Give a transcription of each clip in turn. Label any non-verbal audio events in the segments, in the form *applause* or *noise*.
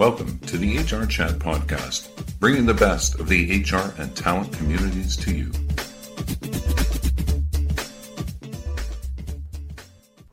Welcome to the HR Chat Podcast, bringing the best of the HR and talent communities to you.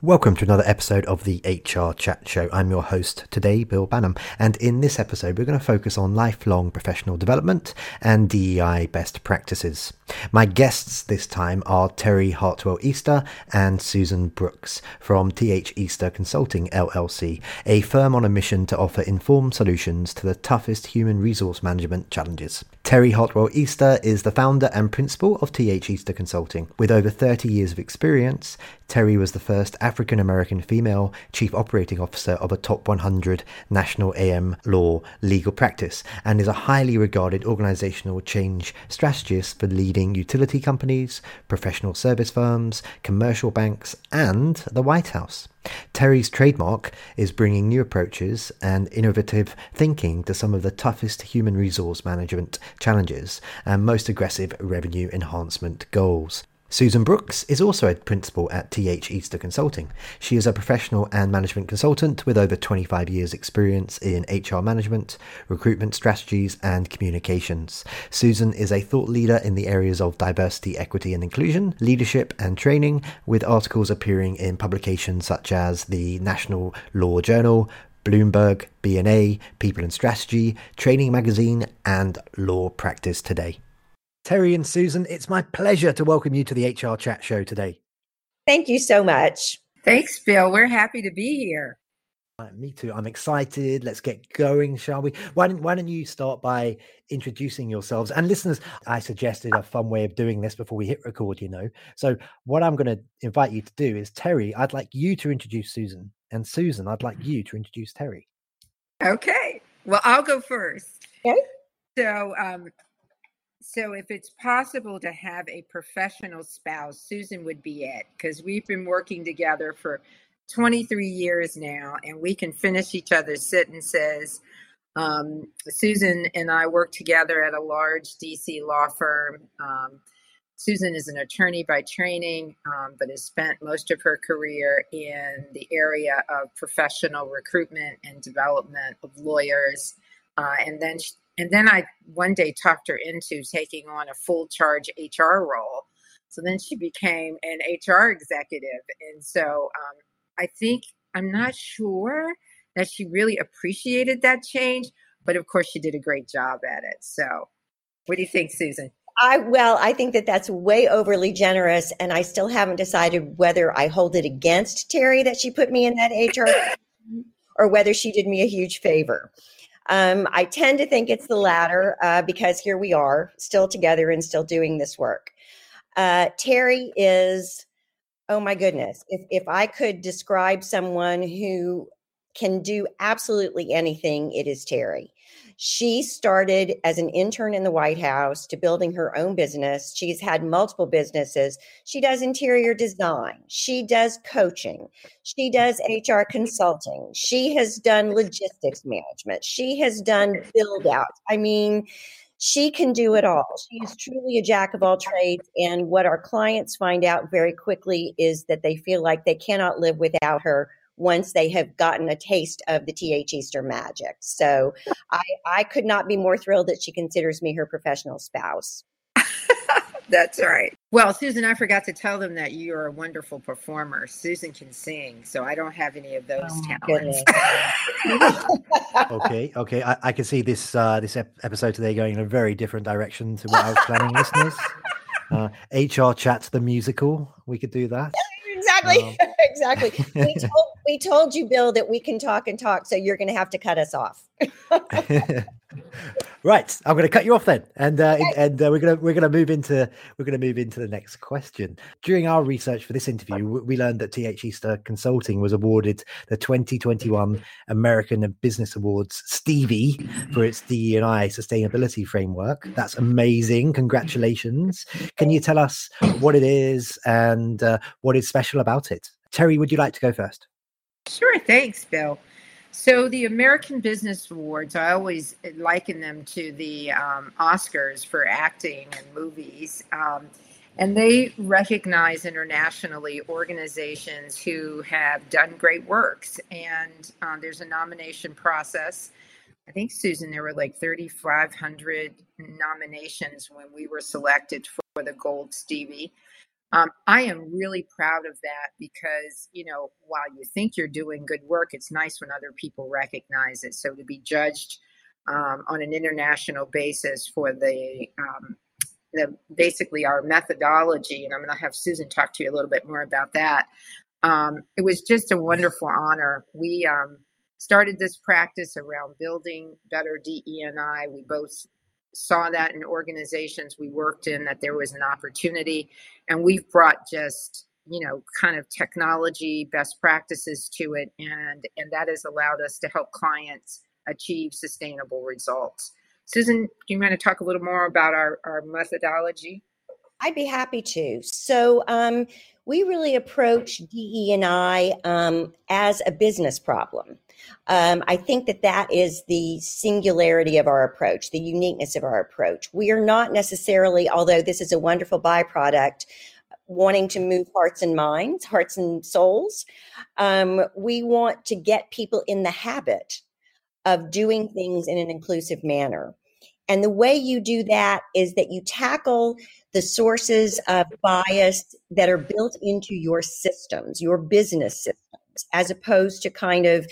Welcome to another episode of the HR Chat Show. I'm your host today, Bill Banham, and in this episode, we're going to focus on lifelong professional development and DEI best practices. My guests this time are Terry Hartwell Easter and Susan Brooks from TH Easter Consulting LLC, a firm on a mission to offer informed solutions to the toughest human resource management challenges. Terry Hartwell Easter is the founder and principal of TH Easter Consulting. With over 30 years of experience, Terry was the first African American female chief operating officer of a top 100 national AM law legal practice and is a highly regarded organizational change strategist for leading utility companies, professional service firms, commercial banks, and the White House. Terry's trademark is bringing new approaches and innovative thinking to some of the toughest human resource management challenges and most aggressive revenue enhancement goals. Susan Brooks is also a principal at TH Easter Consulting. She is a professional and management consultant with over 25 years' experience in HR management, recruitment strategies, and communications. Susan is a thought leader in the areas of diversity, equity, and inclusion, leadership, and training, with articles appearing in publications such as the National Law Journal, Bloomberg, BNA, People and Strategy, Training Magazine, and Law Practice Today. Terry and Susan, it's my pleasure to welcome you to the HR Chat Show today. Thank you so much. Thanks, Bill. We're happy to be here. Uh, me too. I'm excited. Let's get going, shall we? Why don't Why don't you start by introducing yourselves? And listeners, I suggested a fun way of doing this before we hit record. You know, so what I'm going to invite you to do is Terry. I'd like you to introduce Susan, and Susan, I'd like you to introduce Terry. Okay. Well, I'll go first. Okay. So, um, so if it's possible to have a professional spouse, Susan would be it because we've been working together for 23 years now, and we can finish each other's sentences. Um, Susan and I work together at a large DC law firm. Um, Susan is an attorney by training, um, but has spent most of her career in the area of professional recruitment and development of lawyers. Uh, and then she, and then I one day talked her into taking on a full charge HR role. So then she became an HR executive. And so um, I think, I'm not sure that she really appreciated that change, but of course she did a great job at it. So what do you think, Susan? I well, I think that that's way overly generous, and I still haven't decided whether I hold it against Terry that she put me in that HR *coughs* or whether she did me a huge favor. Um, I tend to think it's the latter uh, because here we are, still together and still doing this work. Uh, Terry is, oh my goodness, if, if I could describe someone who can do absolutely anything, it is Terry. She started as an intern in the White House to building her own business. She's had multiple businesses. She does interior design. She does coaching. She does HR consulting. She has done logistics management. She has done build out. I mean, she can do it all. She is truly a jack of all trades. And what our clients find out very quickly is that they feel like they cannot live without her once they have gotten a taste of the TH Easter magic. So I, I could not be more thrilled that she considers me her professional spouse. *laughs* That's right. Well, Susan, I forgot to tell them that you're a wonderful performer. Susan can sing, so I don't have any of those oh, talents. *laughs* okay, okay. I, I, can see this uh, this episode today going in a very different direction to what I was planning, *laughs* listeners. Uh, HR chats the musical. We could do that exactly. Um, exactly. We told, we told you, Bill, that we can talk and talk, so you're going to have to cut us off. *laughs* right, I'm going to cut you off then, and uh, and uh, we're going to we're going to move into we're going to move into the next question. During our research for this interview, we learned that TH Easter Consulting was awarded the 2021 American Business Awards Stevie for its DE&I sustainability framework. That's amazing! Congratulations! Can you tell us what it is and uh, what is special about it? Terry, would you like to go first? Sure, thanks, Bill. So the American Business Awards, I always liken them to the um, Oscars for acting and movies. Um, and they recognize internationally organizations who have done great works. And uh, there's a nomination process. I think, Susan, there were like 3,500 nominations when we were selected for the Gold Stevie. Um, I am really proud of that because, you know, while you think you're doing good work, it's nice when other people recognize it. So to be judged um, on an international basis for the, um, the basically our methodology, and I'm going to have Susan talk to you a little bit more about that. Um, it was just a wonderful honor. We um, started this practice around building better DEI. We both saw that in organizations we worked in that there was an opportunity. And we've brought just you know kind of technology best practices to it and and that has allowed us to help clients achieve sustainable results. Susan do you want to talk a little more about our, our methodology i'd be happy to so um, we really approach de and i um, as a business problem um, I think that that is the singularity of our approach, the uniqueness of our approach. We are not necessarily, although this is a wonderful byproduct, wanting to move hearts and minds, hearts and souls. Um, we want to get people in the habit of doing things in an inclusive manner. And the way you do that is that you tackle the sources of bias that are built into your systems, your business systems, as opposed to kind of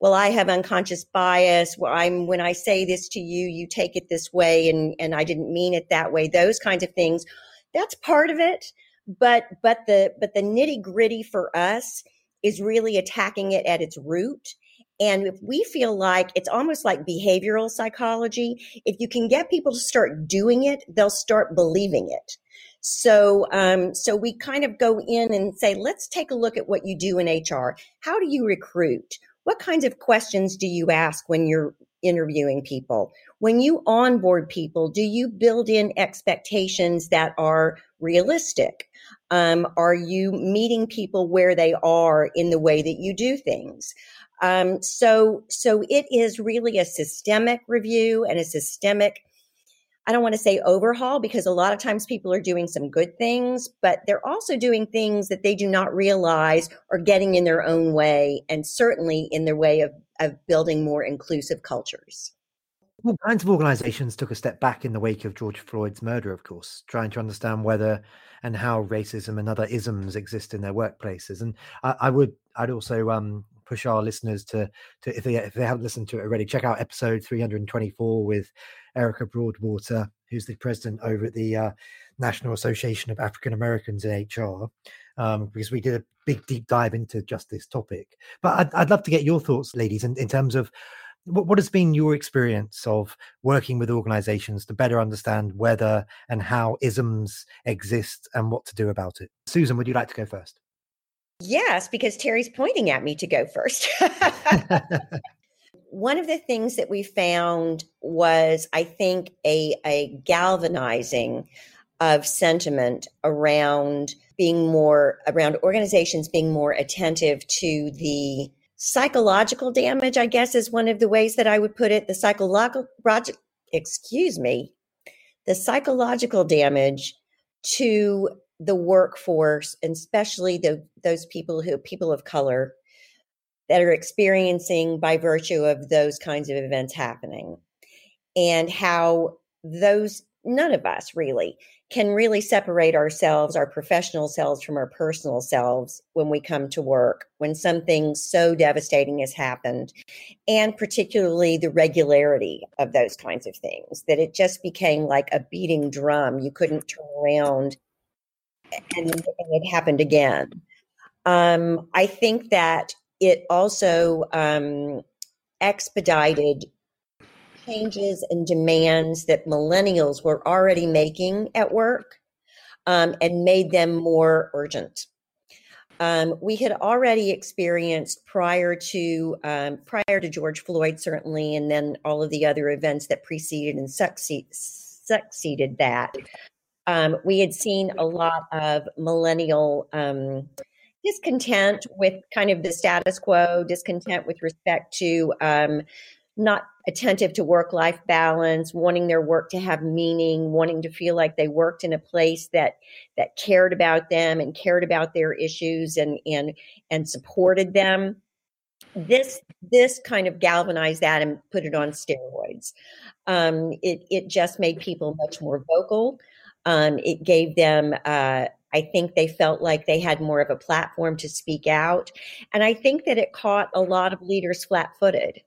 well i have unconscious bias. Well i'm when i say this to you you take it this way and and i didn't mean it that way those kinds of things. That's part of it but but the but the nitty gritty for us is really attacking it at its root and if we feel like it's almost like behavioral psychology if you can get people to start doing it they'll start believing it so, um, so we kind of go in and say, let's take a look at what you do in HR. How do you recruit? what kinds of questions do you ask when you're interviewing people? When you onboard people, do you build in expectations that are realistic? Um, are you meeting people where they are in the way that you do things? Um, so, so it is really a systemic review and a systemic I don't want to say overhaul because a lot of times people are doing some good things, but they're also doing things that they do not realize are getting in their own way and certainly in their way of, of building more inclusive cultures. All kinds of organizations took a step back in the wake of George Floyd's murder, of course, trying to understand whether and how racism and other isms exist in their workplaces. And I, I would, I'd also um, push our listeners to, to if they if they haven't listened to it already, check out episode 324 with Erica Broadwater, who's the president over at the uh, National Association of African Americans in HR, um, because we did a big deep dive into just this topic. But I'd, I'd love to get your thoughts, ladies, in, in terms of what, what has been your experience of working with organizations to better understand whether and how isms exist and what to do about it. Susan, would you like to go first? Yes, because Terry's pointing at me to go first. *laughs* *laughs* one of the things that we found was, I think, a, a galvanizing of sentiment around being more, around organizations being more attentive to the psychological damage, I guess is one of the ways that I would put it. The psychological, excuse me, the psychological damage to the workforce, and especially the, those people who, people of color, that are experiencing by virtue of those kinds of events happening and how those none of us really can really separate ourselves our professional selves from our personal selves when we come to work when something so devastating has happened and particularly the regularity of those kinds of things that it just became like a beating drum. You couldn't turn around and, and it happened again um, i think that it also um, expedited changes and demands that millennials were already making at work um, and made them more urgent. Um, we had already experienced prior to um, prior to George Floyd, certainly, and then all of the other events that preceded and succeed, succeeded that. Um, we had seen a lot of millennial um, discontent with kind of the status quo, discontent with respect to um, not attentive to work life balance, wanting their work to have meaning, wanting to feel like they worked in a place that that cared about them and cared about their issues and and and supported them. this this kind of galvanized that and put it on steroids. Um, it it just made people much more vocal. Um, it gave them. Uh, I think they felt like they had more of a platform to speak out, and I think that it caught a lot of leaders flat-footed,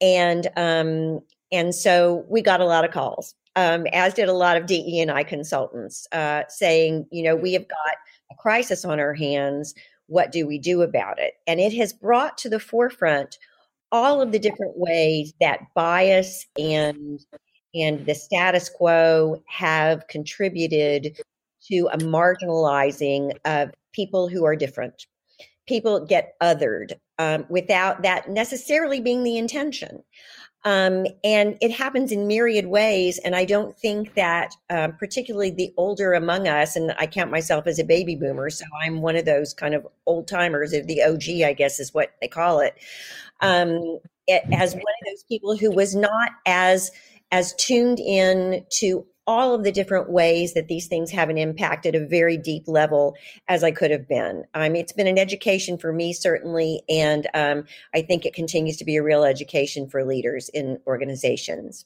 and um, and so we got a lot of calls, um, as did a lot of DE and I consultants, uh, saying, you know, we have got a crisis on our hands what do we do about it? And it has brought to the forefront all of the different ways that bias and and the status quo have contributed to a marginalizing of people who are different. People get othered um, without that necessarily being the intention. Um, and it happens in myriad ways. And I don't think that, um, particularly the older among us, and I count myself as a baby boomer, so I'm one of those kind of old timers, of the OG, I guess is what they call it, um, it, as one of those people who was not as as tuned in to all of the different ways that these things have an impact at a very deep level as I could have been. I mean, it's been an education for me, certainly, and um, I think it continues to be a real education for leaders in organizations.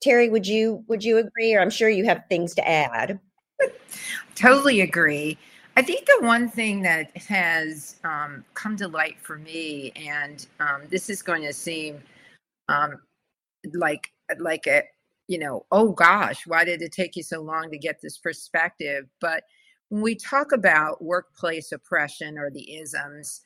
Terry, would you would you agree, or I'm sure you have things to add? *laughs* totally agree. I think the one thing that has um, come to light for me, and um, this is going to seem um, like like a, you know, oh gosh, why did it take you so long to get this perspective? But when we talk about workplace oppression or the isms,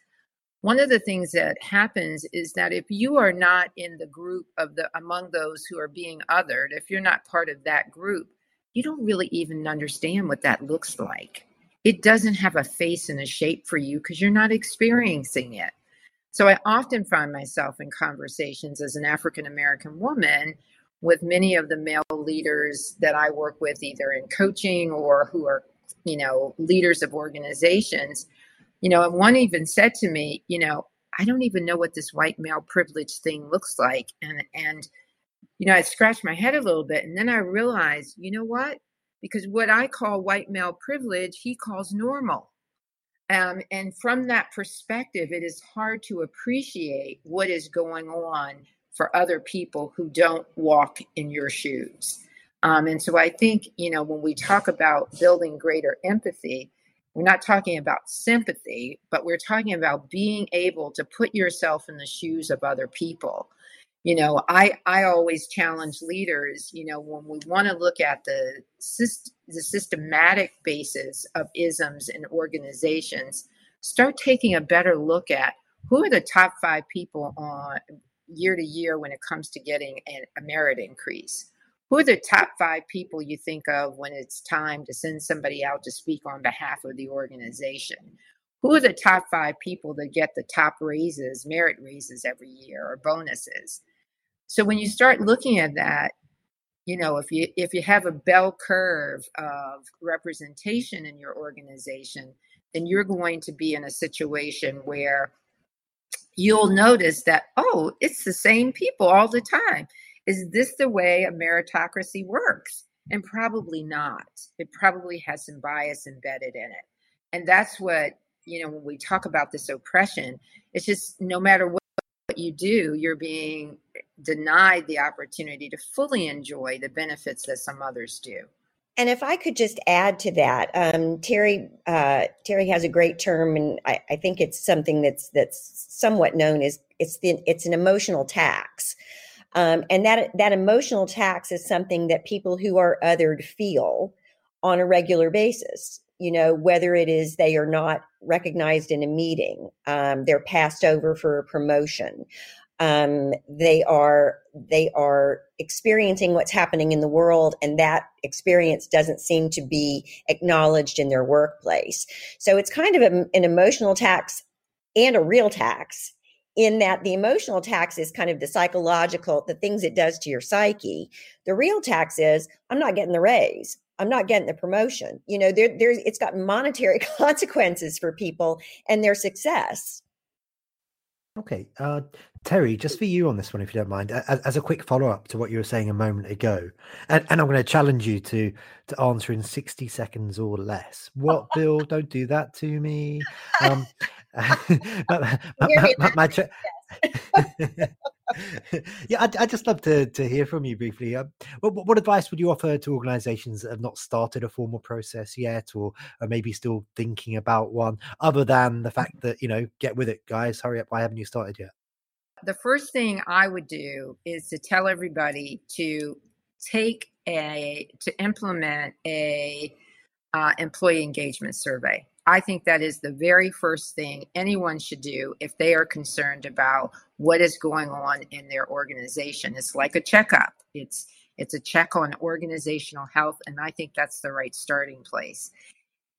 one of the things that happens is that if you are not in the group of the among those who are being othered, if you're not part of that group, you don't really even understand what that looks like. It doesn't have a face and a shape for you because you're not experiencing it. So I often find myself in conversations as an African American woman with many of the male leaders that I work with, either in coaching or who are, you know, leaders of organizations. You know, and one even said to me, you know, I don't even know what this white male privilege thing looks like. And and you know, I scratched my head a little bit and then I realized, you know what? Because what I call white male privilege, he calls normal. Um, and from that perspective, it is hard to appreciate what is going on for other people who don't walk in your shoes. Um, and so I think, you know, when we talk about building greater empathy, we're not talking about sympathy, but we're talking about being able to put yourself in the shoes of other people. You know, I, I always challenge leaders, you know, when we want to look at the, syst- the systematic basis of isms in organizations, start taking a better look at who are the top five people on year to year when it comes to getting a merit increase? Who are the top five people you think of when it's time to send somebody out to speak on behalf of the organization? Who are the top five people that get the top raises, merit raises every year or bonuses? So when you start looking at that, you know, if you if you have a bell curve of representation in your organization, then you're going to be in a situation where you'll notice that, oh, it's the same people all the time. Is this the way a meritocracy works? And probably not. It probably has some bias embedded in it. And that's what, you know, when we talk about this oppression, it's just no matter what you do, you're being denied the opportunity to fully enjoy the benefits that some others do. And if I could just add to that, um, Terry uh, Terry has a great term, and I, I, think it's something that's that's somewhat known as it's the it's an emotional tax, um, and that that emotional tax is something that people who are othered feel on a regular basis. You know, whether it is they are not recognized in a meeting, um, they're passed over for a promotion, um, they are they are experiencing what's happening in the world and that experience doesn't seem to be acknowledged in their workplace. So it's kind of a, an emotional tax and a real tax in that the emotional tax is kind of the psychological the things it does to your psyche. The real tax is i'm not getting the raise. I'm not getting the promotion. You know there, there's it's got monetary *laughs* consequences for people and their success. Okay, uh, Terry, just for you on this one, if you don't mind, as, as a quick follow up to what you were saying a moment ago, and, and I'm going to challenge you to to answer in 60 seconds or less. What, Bill? *laughs* Don't do that to me. Um, *laughs* *laughs* my, my, my, yeah, I'd, I'd, just love to, to hear from you briefly. Um, what, what, advice would you offer to organizations that have not started a formal process yet or are maybe still thinking about one, other than the fact that, you know, get with it, guys, hurry up, why haven't you started yet? The first thing I would do is to tell everybody to take a, to implement a uh, employee engagement survey. I think that is the very first thing anyone should do if they are concerned about what is going on in their organization. It's like a checkup. It's it's a check on organizational health and I think that's the right starting place.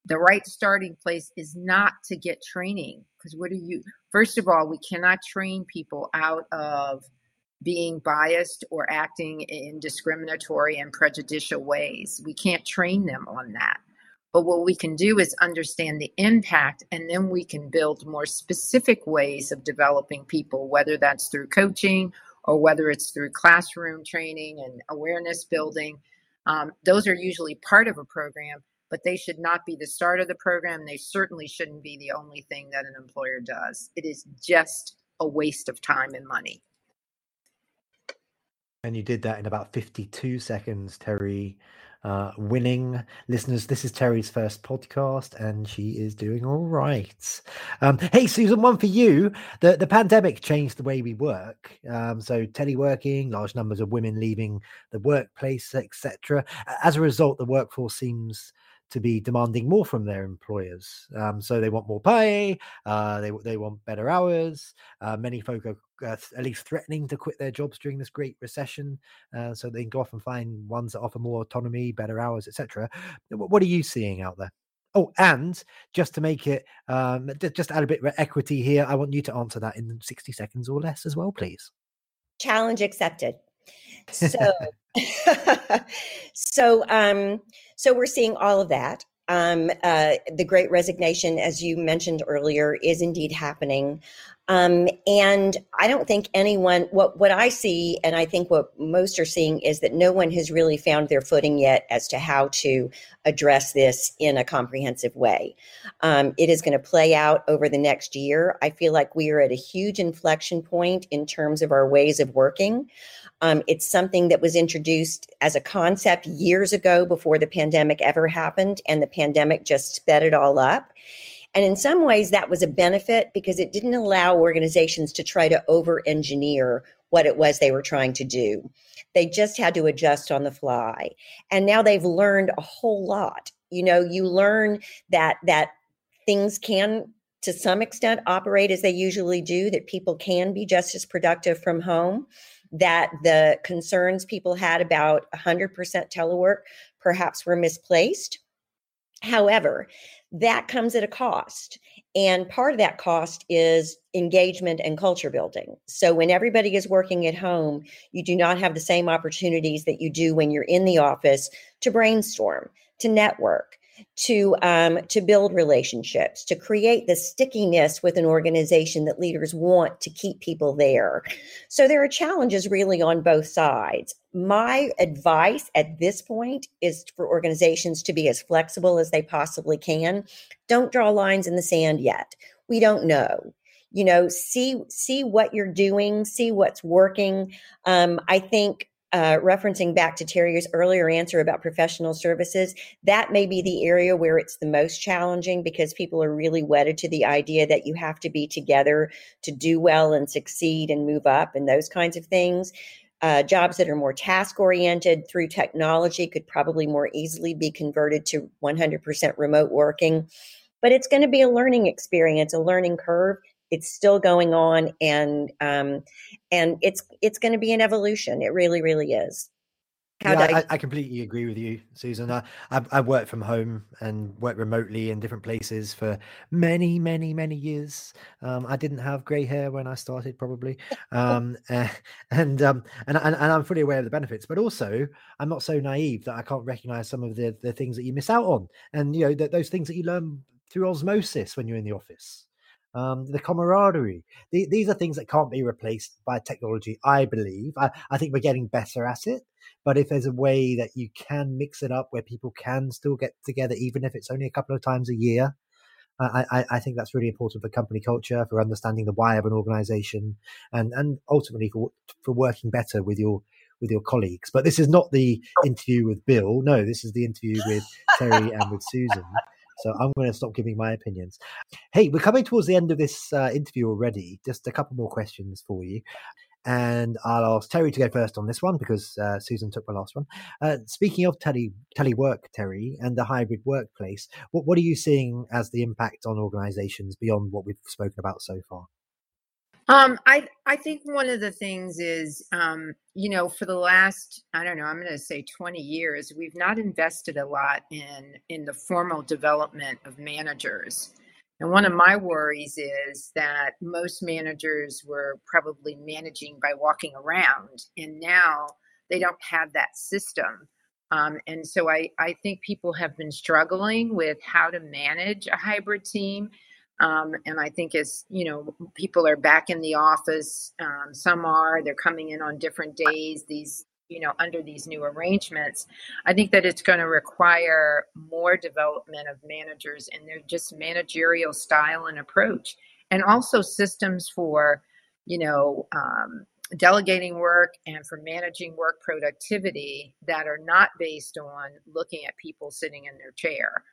The right starting place is not to get training because what are you first of all, we cannot train people out of being biased or acting in discriminatory and prejudicial ways. We can't train them on that. But what we can do is understand the impact, and then we can build more specific ways of developing people, whether that's through coaching or whether it's through classroom training and awareness building. Um, those are usually part of a program, but they should not be the start of the program. They certainly shouldn't be the only thing that an employer does. It is just a waste of time and money. And you did that in about 52 seconds, Terry uh, winning listeners. This is Terry's first podcast, and she is doing all right. Um, hey, Susan, one for you. The the pandemic changed the way we work. Um, so teleworking, large numbers of women leaving the workplace, etc. As a result, the workforce seems to be demanding more from their employers. Um, so they want more pay, uh, they they want better hours. Uh, many folk are uh, at least threatening to quit their jobs during this great recession, uh, so they can go off and find ones that offer more autonomy, better hours, etc. What are you seeing out there? Oh, and just to make it, um, just add a bit of equity here, I want you to answer that in 60 seconds or less as well, please. Challenge accepted. So, *laughs* so, um, so we're seeing all of that. Um, uh, the great resignation, as you mentioned earlier, is indeed happening. Um, and I don't think anyone, what, what I see, and I think what most are seeing, is that no one has really found their footing yet as to how to address this in a comprehensive way. Um, it is going to play out over the next year. I feel like we are at a huge inflection point in terms of our ways of working. Um, it's something that was introduced as a concept years ago before the pandemic ever happened, and the pandemic just sped it all up. And in some ways, that was a benefit because it didn't allow organizations to try to over engineer what it was they were trying to do. They just had to adjust on the fly. And now they've learned a whole lot. You know, you learn that that things can to some extent operate as they usually do, that people can be just as productive from home, that the concerns people had about 100% telework perhaps were misplaced. However, that comes at a cost. And part of that cost is engagement and culture building. So when everybody is working at home, you do not have the same opportunities that you do when you're in the office to brainstorm, to network, to um, to build relationships, to create the stickiness with an organization that leaders want to keep people there. So there are challenges really on both sides. My advice at this point is for organizations to be as flexible as they possibly can. Don't draw lines in the sand yet. We don't know you know see see what you're doing see what's working um, i think uh, referencing back to Terry's earlier answer about professional services, that may be the area where it's the most challenging because people are really wedded to the idea that you have to be together to do well and succeed and move up and those kinds of things. Uh, jobs that are more task oriented through technology could probably more easily be converted to 100% remote working. But it's going to be a learning experience, a learning curve it's still going on and um, and it's it's going to be an evolution it really really is How yeah, I, I, completely agree with you, Susan. I, I, I worked from home and worked remotely in different places for many, many, many years. Um, I didn't have grey hair when I started, probably, um, uh, *laughs* and, um, and and and I'm fully aware of the benefits. But also, I'm not so naive that I can't recognise some of the the things that you miss out on, and you know that those things that you learn through osmosis when you're in the office um, the camaraderie. The, these are things that can't be replaced by technology, I believe. I, I, think we're getting better at it. But if there's a way that you can mix it up where people can still get together, even if it's only a couple of times a year, I, I, I think that's really important for company culture, for understanding the why of an organization, and, and ultimately for, for working better with your with your colleagues. But this is not the interview with Bill. No, this is the interview with Terry and with *laughs* Susan. So I'm going to stop giving my opinions. Hey, we're coming towards the end of this uh, interview already. Just a couple more questions for you. And I'll ask Terry to go first on this one because uh, Susan took my last one. Uh, speaking of tele telework, Terry, and the hybrid workplace, what, what are you seeing as the impact on organizations beyond what we've spoken about so far? Um, I I think one of the things is, um, you know, for the last I don't know, I'm going to say 20 years, we've not invested a lot in in the formal development of managers. And one of my worries is that most managers were probably managing by walking around, and now they don't have that system. Um, and so I, I think people have been struggling with how to manage a hybrid team um, and I think as you know, people are back in the office. Um, some are. They're coming in on different days. These you know under these new arrangements i think that it's going to require more development of managers and their just managerial style and approach and also systems for you know um, delegating work and for managing work productivity that are not based on looking at people sitting in their chair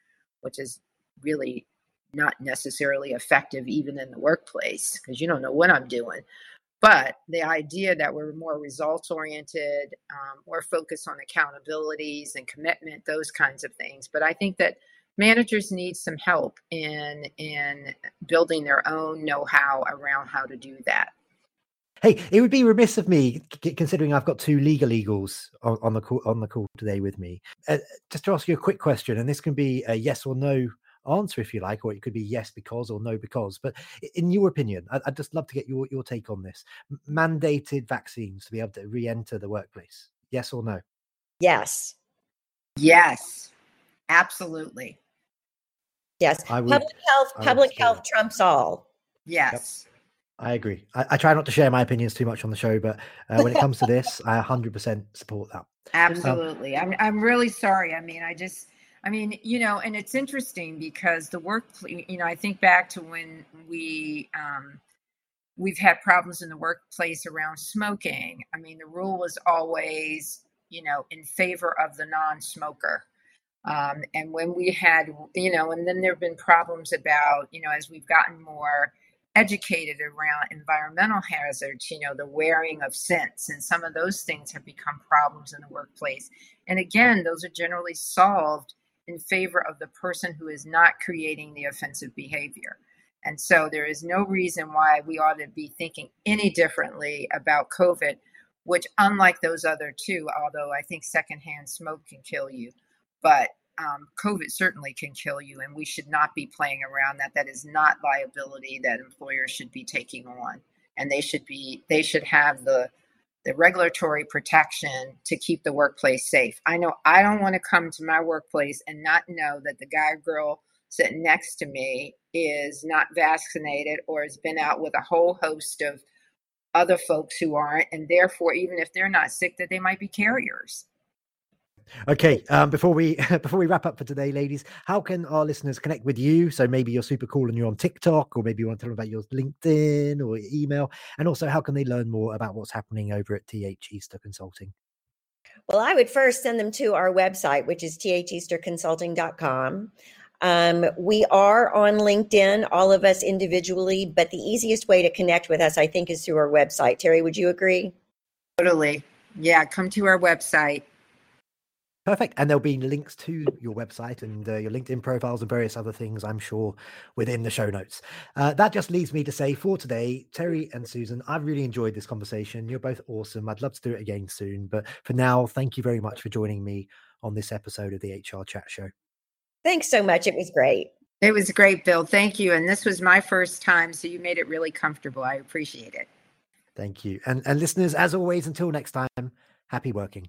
which is really not necessarily effective even in the workplace because you don't know what I'm doing. But the idea that we're more results oriented, um, more focused on accountabilities and commitment, those kinds of things. But I think that managers need some help in in building their own know-how around how to do that. Hey, it would be remiss of me, considering I've got two legal eagles on, on the call, on the call today with me, uh, just to ask you a quick question, and this can be a yes or no answer if you like, or it could be yes because or no because. But in your opinion, I'd, I'd just love to get your, your take on this. Mandated vaccines to be able to re-enter the workplace, yes or no? Yes. Yes. Absolutely. Yes. Would, public health. Public health trumps all. Yes. Yep. I agree. I, I, try not to share my opinions too much on the show, but uh, when it comes to this, I 100% support that. Absolutely. Um, I'm I'm really sorry. I mean, I just I mean, you know, and it's interesting because the work, you know, I think back to when we, um, we've had problems in the workplace around smoking. I mean, the rule was always, you know, in favor of the non smoker. Um, and when we had, you know, and then there have been problems about, you know, as we've gotten more educated around environmental hazards, you know, the wearing of scents and some of those things have become problems in the workplace. And again, those are generally solved in favor of the person who is not creating the offensive behavior. And so there is no reason why we ought to be thinking any differently about COVID, which, unlike those other two, although I think secondhand smoke can kill you, but um, COVID certainly can kill you, and we should not be playing around that. That is not liability that employers should be taking on, and they should be they should have the the regulatory protection to keep the workplace safe. I know I don't want to come to my workplace and not know that the guy or girl sitting next to me is not vaccinated or has been out with a whole host of other folks who aren't, and therefore, even if they're not sick, that they might be carriers. Okay, um, before we *laughs* before we wrap up for today, ladies, how can our listeners connect with you? So maybe you're super cool and you're on TikTok, or maybe you want to tell them about your LinkedIn or email, and also how can they learn more about what's happening over at TH Easter Consulting? Well, I would first send them to our website, which is theasterconsulting.com. Um, we are on LinkedIn, all of us individually, but the easiest way to connect with us, I think, is through our website. Terry, would you agree? Totally. Yeah, come to our website Perfect. And there'll be links to your website and uh, your LinkedIn profiles and various other things, I'm sure, within the show notes. Uh, that just leaves me to say for today, Terry and Susan, I've really enjoyed this conversation. You're both awesome. I'd love to do it again soon. But for now, thank you very much for joining me on this episode of the HR Chat Show. Thanks so much. It was great. It was great, Bill. Thank you. And this was my first time, so you made it really comfortable. I appreciate it. Thank you. And, and listeners, as always, until next time, happy working.